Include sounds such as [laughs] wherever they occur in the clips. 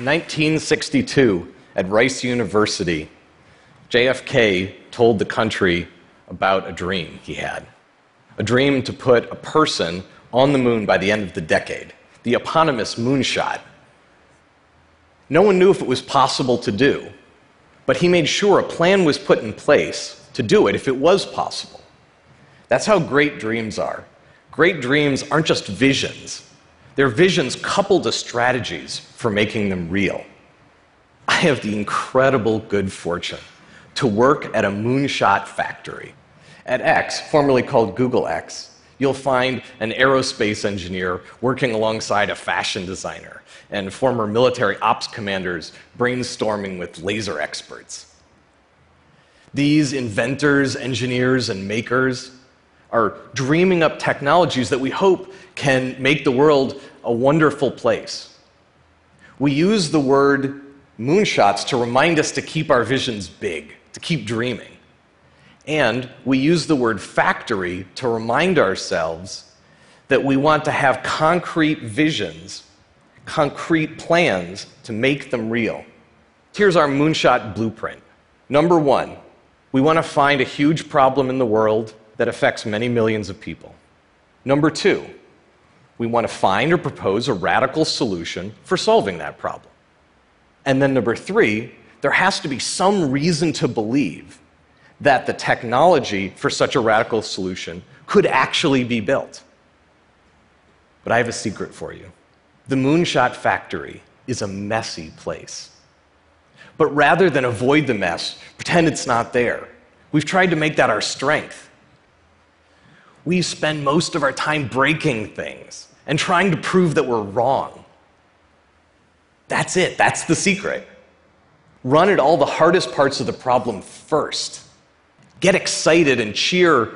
In 1962, at Rice University, JFK told the country about a dream he had a dream to put a person on the moon by the end of the decade, the eponymous moonshot. No one knew if it was possible to do, but he made sure a plan was put in place to do it if it was possible. That's how great dreams are. Great dreams aren't just visions, they're visions coupled to strategies for making them real. I have the incredible good fortune to work at a moonshot factory. At X, formerly called Google X, you'll find an aerospace engineer working alongside a fashion designer and former military ops commanders brainstorming with laser experts. These inventors, engineers, and makers are dreaming up technologies that we hope can make the world a wonderful place. We use the word moonshots to remind us to keep our visions big, to keep dreaming. And we use the word factory to remind ourselves that we want to have concrete visions, concrete plans to make them real. Here's our moonshot blueprint. Number one, we want to find a huge problem in the world that affects many millions of people. Number two, we want to find or propose a radical solution for solving that problem. And then number three, there has to be some reason to believe that the technology for such a radical solution could actually be built. But I have a secret for you. The Moonshot Factory is a messy place. But rather than avoid the mess, pretend it's not there, we've tried to make that our strength. We spend most of our time breaking things and trying to prove that we're wrong. That's it, that's the secret. Run at all the hardest parts of the problem first. Get excited and cheer.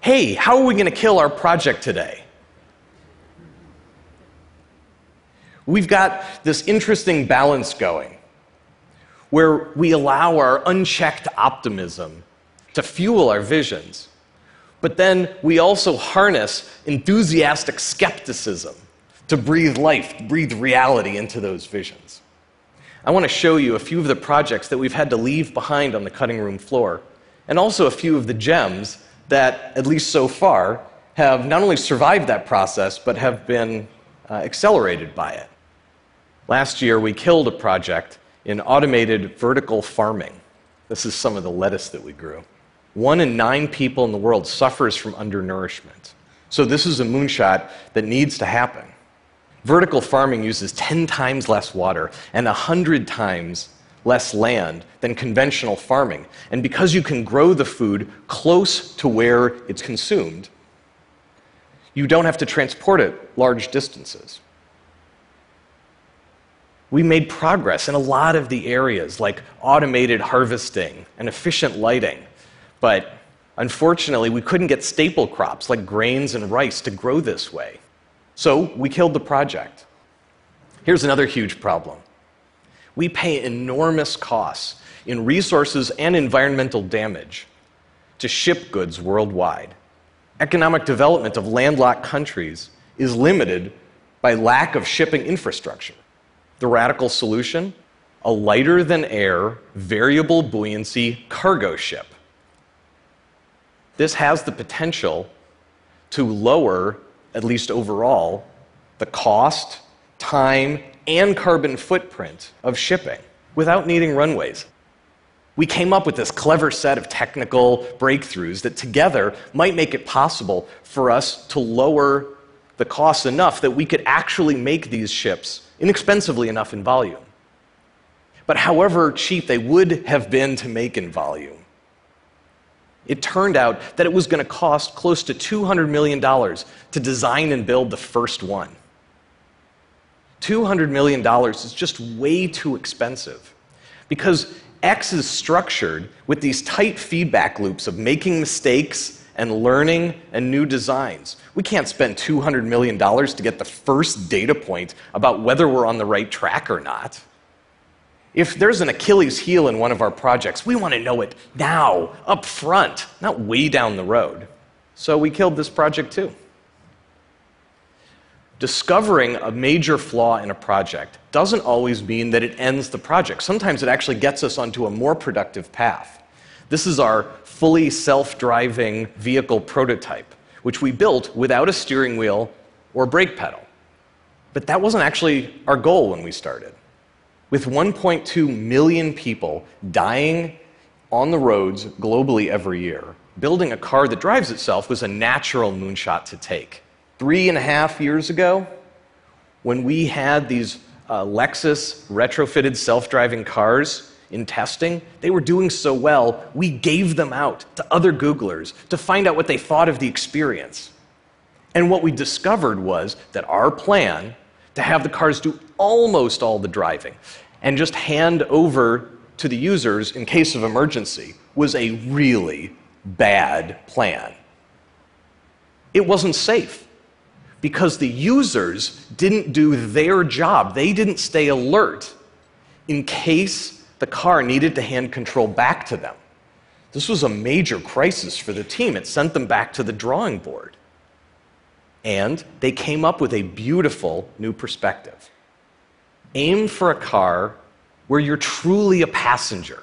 Hey, how are we going to kill our project today? We've got this interesting balance going where we allow our unchecked optimism to fuel our visions, but then we also harness enthusiastic skepticism to breathe life, breathe reality into those visions. I want to show you a few of the projects that we've had to leave behind on the cutting room floor, and also a few of the gems that, at least so far, have not only survived that process, but have been uh, accelerated by it. Last year, we killed a project in automated vertical farming. This is some of the lettuce that we grew. One in nine people in the world suffers from undernourishment. So, this is a moonshot that needs to happen. Vertical farming uses 10 times less water and 100 times less land than conventional farming. And because you can grow the food close to where it's consumed, you don't have to transport it large distances. We made progress in a lot of the areas like automated harvesting and efficient lighting, but unfortunately, we couldn't get staple crops like grains and rice to grow this way. So we killed the project. Here's another huge problem we pay enormous costs in resources and environmental damage to ship goods worldwide. Economic development of landlocked countries is limited by lack of shipping infrastructure. The radical solution? A lighter than air, variable buoyancy cargo ship. This has the potential to lower at least overall, the cost, time, and carbon footprint of shipping without needing runways. We came up with this clever set of technical breakthroughs that together might make it possible for us to lower the costs enough that we could actually make these ships inexpensively enough in volume. But however cheap they would have been to make in volume, it turned out that it was going to cost close to $200 million to design and build the first one. $200 million is just way too expensive because X is structured with these tight feedback loops of making mistakes and learning and new designs. We can't spend $200 million to get the first data point about whether we're on the right track or not. If there's an Achilles heel in one of our projects, we want to know it now, up front, not way down the road. So we killed this project too. discovering a major flaw in a project doesn't always mean that it ends the project. Sometimes it actually gets us onto a more productive path. This is our fully self driving vehicle prototype, which we built without a steering wheel or brake pedal. But that wasn't actually our goal when we started. With 1.2 million people dying on the roads globally every year, building a car that drives itself was a natural moonshot to take. Three and a half years ago, when we had these uh, Lexus retrofitted self driving cars in testing, they were doing so well, we gave them out to other Googlers to find out what they thought of the experience. And what we discovered was that our plan to have the cars do almost all the driving and just hand over to the users in case of emergency was a really bad plan. It wasn't safe because the users didn't do their job. They didn't stay alert in case the car needed to hand control back to them. This was a major crisis for the team. It sent them back to the drawing board. And they came up with a beautiful new perspective. Aim for a car where you're truly a passenger.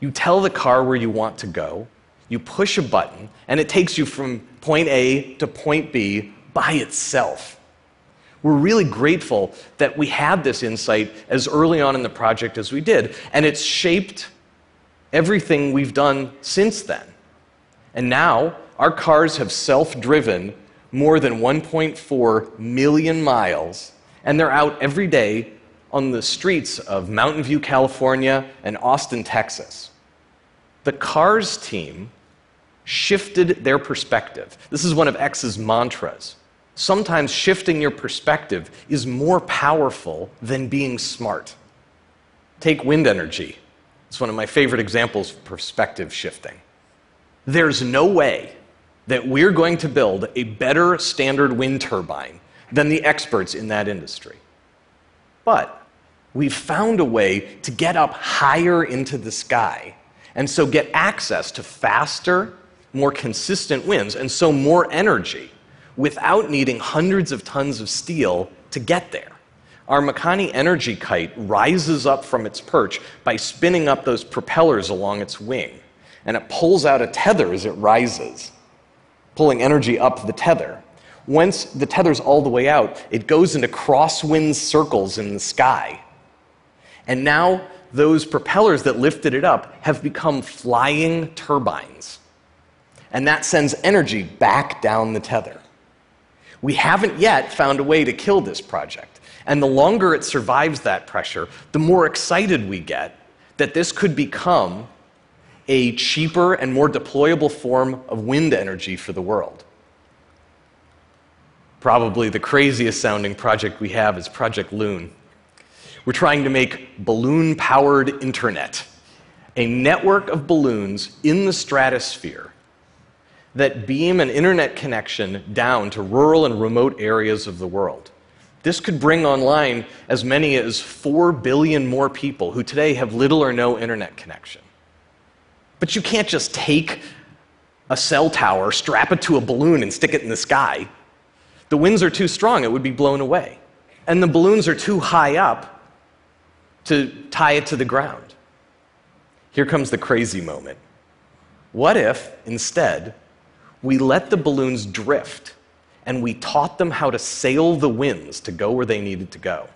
You tell the car where you want to go, you push a button, and it takes you from point A to point B by itself. We're really grateful that we had this insight as early on in the project as we did, and it's shaped everything we've done since then. And now, our cars have self driven more than 1.4 million miles, and they're out every day on the streets of Mountain View, California, and Austin, Texas. The CARS team shifted their perspective. This is one of X's mantras. Sometimes shifting your perspective is more powerful than being smart. Take wind energy. It's one of my favorite examples of perspective shifting. There's no way that we're going to build a better standard wind turbine than the experts in that industry. But we've found a way to get up higher into the sky and so get access to faster, more consistent winds, and so more energy without needing hundreds of tons of steel to get there. Our Makani energy kite rises up from its perch by spinning up those propellers along its wing, and it pulls out a tether as it rises, pulling energy up the tether. Once the tether's all the way out, it goes into crosswind circles in the sky. And now those propellers that lifted it up have become flying turbines. And that sends energy back down the tether. We haven't yet found a way to kill this project. And the longer it survives that pressure, the more excited we get that this could become a cheaper and more deployable form of wind energy for the world. Probably the craziest sounding project we have is Project Loon. We're trying to make balloon powered internet, a network of balloons in the stratosphere that beam an internet connection down to rural and remote areas of the world. This could bring online as many as 4 billion more people who today have little or no internet connection. But you can't just take a cell tower, strap it to a balloon, and stick it in the sky. The winds are too strong, it would be blown away. And the balloons are too high up to tie it to the ground. Here comes the crazy moment. What if, instead, we let the balloons drift and we taught them how to sail the winds to go where they needed to go?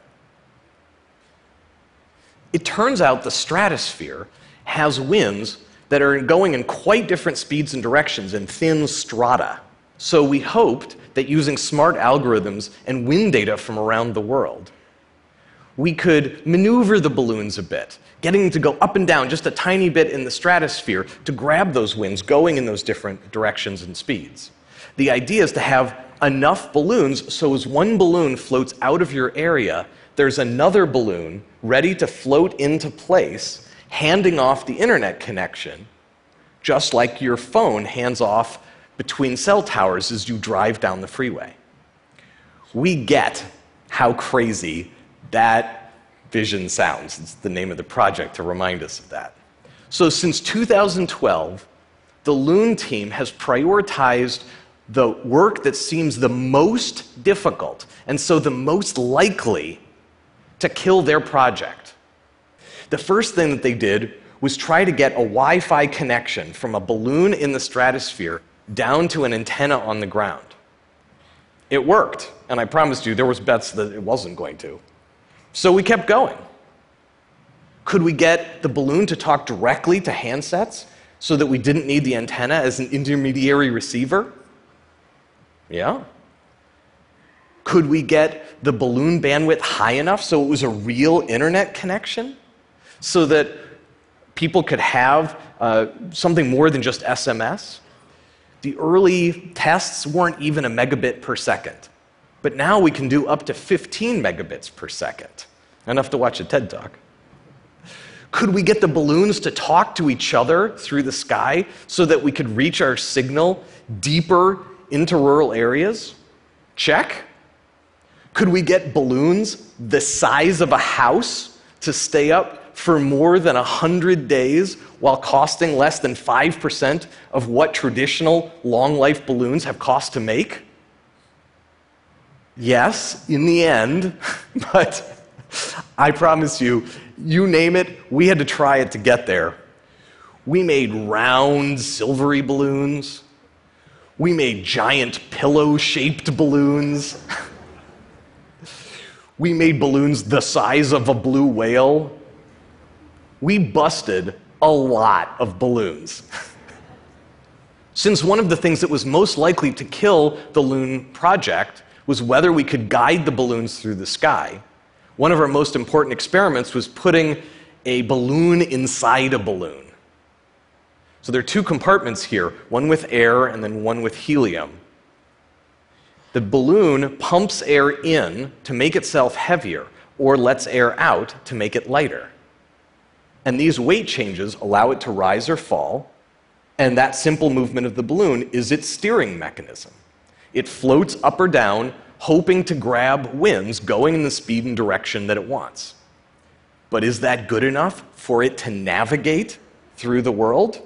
It turns out the stratosphere has winds that are going in quite different speeds and directions in thin strata. So we hoped that using smart algorithms and wind data from around the world, we could maneuver the balloons a bit, getting them to go up and down just a tiny bit in the stratosphere to grab those winds going in those different directions and speeds. The idea is to have enough balloons so as one balloon floats out of your area, there's another balloon ready to float into place, handing off the internet connection, just like your phone hands off between cell towers as you drive down the freeway. We get how crazy that vision sounds. It's the name of the project to remind us of that. So, since 2012, the Loon team has prioritized the work that seems the most difficult and so the most likely to kill their project. The first thing that they did was try to get a Wi Fi connection from a balloon in the stratosphere down to an antenna on the ground. It worked, and I promised you there was bets that it wasn't going to. So we kept going. Could we get the balloon to talk directly to handsets so that we didn't need the antenna as an intermediary receiver? Yeah. Could we get the balloon bandwidth high enough so it was a real internet connection? So that people could have uh, something more than just SMS? The early tests weren't even a megabit per second. But now we can do up to 15 megabits per second. Enough to watch a TED talk. Could we get the balloons to talk to each other through the sky so that we could reach our signal deeper into rural areas? Check. Could we get balloons the size of a house to stay up for more than 100 days while costing less than 5% of what traditional long life balloons have cost to make? Yes, in the end, [laughs] but I promise you, you name it, we had to try it to get there. We made round, silvery balloons. We made giant pillow shaped balloons. [laughs] we made balloons the size of a blue whale. We busted a lot of balloons. [laughs] Since one of the things that was most likely to kill the Loon project was whether we could guide the balloons through the sky, one of our most important experiments was putting a balloon inside a balloon. So there are two compartments here one with air and then one with helium. The balloon pumps air in to make itself heavier or lets air out to make it lighter. And these weight changes allow it to rise or fall, and that simple movement of the balloon is its steering mechanism. It floats up or down hoping to grab winds going in the speed and direction that it wants. But is that good enough for it to navigate through the world?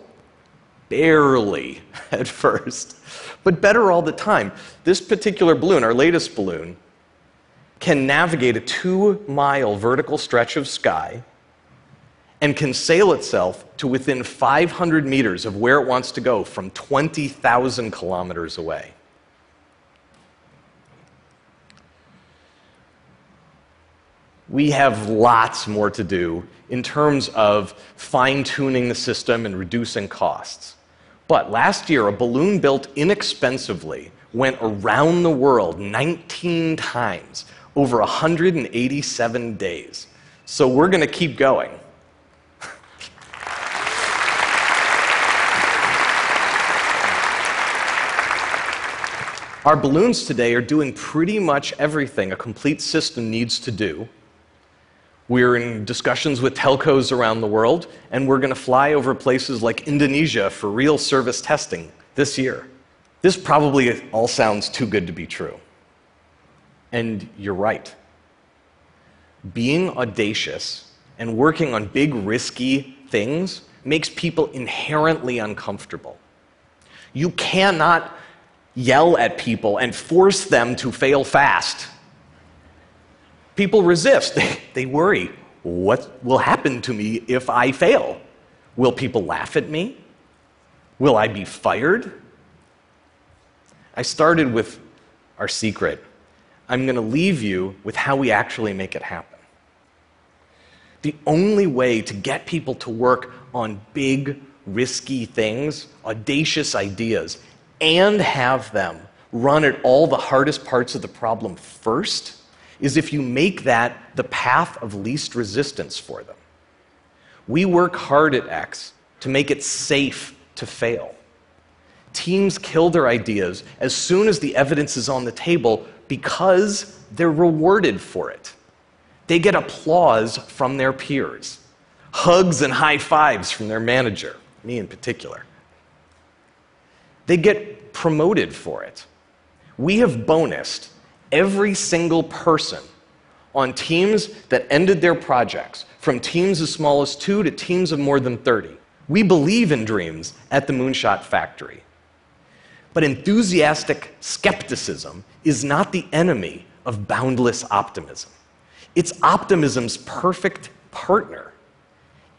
Barely [laughs] at first, but better all the time. This particular balloon, our latest balloon, can navigate a two mile vertical stretch of sky and can sail itself to within 500 meters of where it wants to go from 20,000 kilometers away. we have lots more to do in terms of fine tuning the system and reducing costs. But last year, a balloon built inexpensively went around the world 19 times over 187 days. So we're going to keep going. Our balloons today are doing pretty much everything a complete system needs to do we're in discussions with telcos around the world, and we're going to fly over places like Indonesia for real service testing this year. This probably all sounds too good to be true. And you're right. Being audacious and working on big, risky things makes people inherently uncomfortable. You cannot yell at people and force them to fail fast People resist. They, [laughs] they worry what will happen to me if I fail? Will people laugh at me? Will I be fired? I started with our secret. I'm going to leave you with how we actually make it happen. The only way to get people to work on big, risky things, audacious ideas, and have them run at all the hardest parts of the problem first is if you make that the path of least resistance for them. We work hard at X to make it safe to fail. Teams kill their ideas as soon as the evidence is on the table because they're rewarded for it. They get applause from their peers, hugs and high fives from their manager, me in particular. They get promoted for it. We have bonused every single person on teams that ended their projects, from teams as small as two to teams of more than 30. We believe in dreams at the Moonshot Factory. But enthusiastic skepticism is not the enemy of boundless optimism. It's optimism's perfect partner.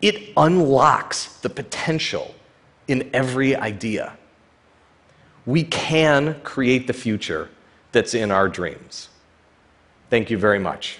It unlocks the potential in every idea. We can create the future that's in our dreams. Thank you very much.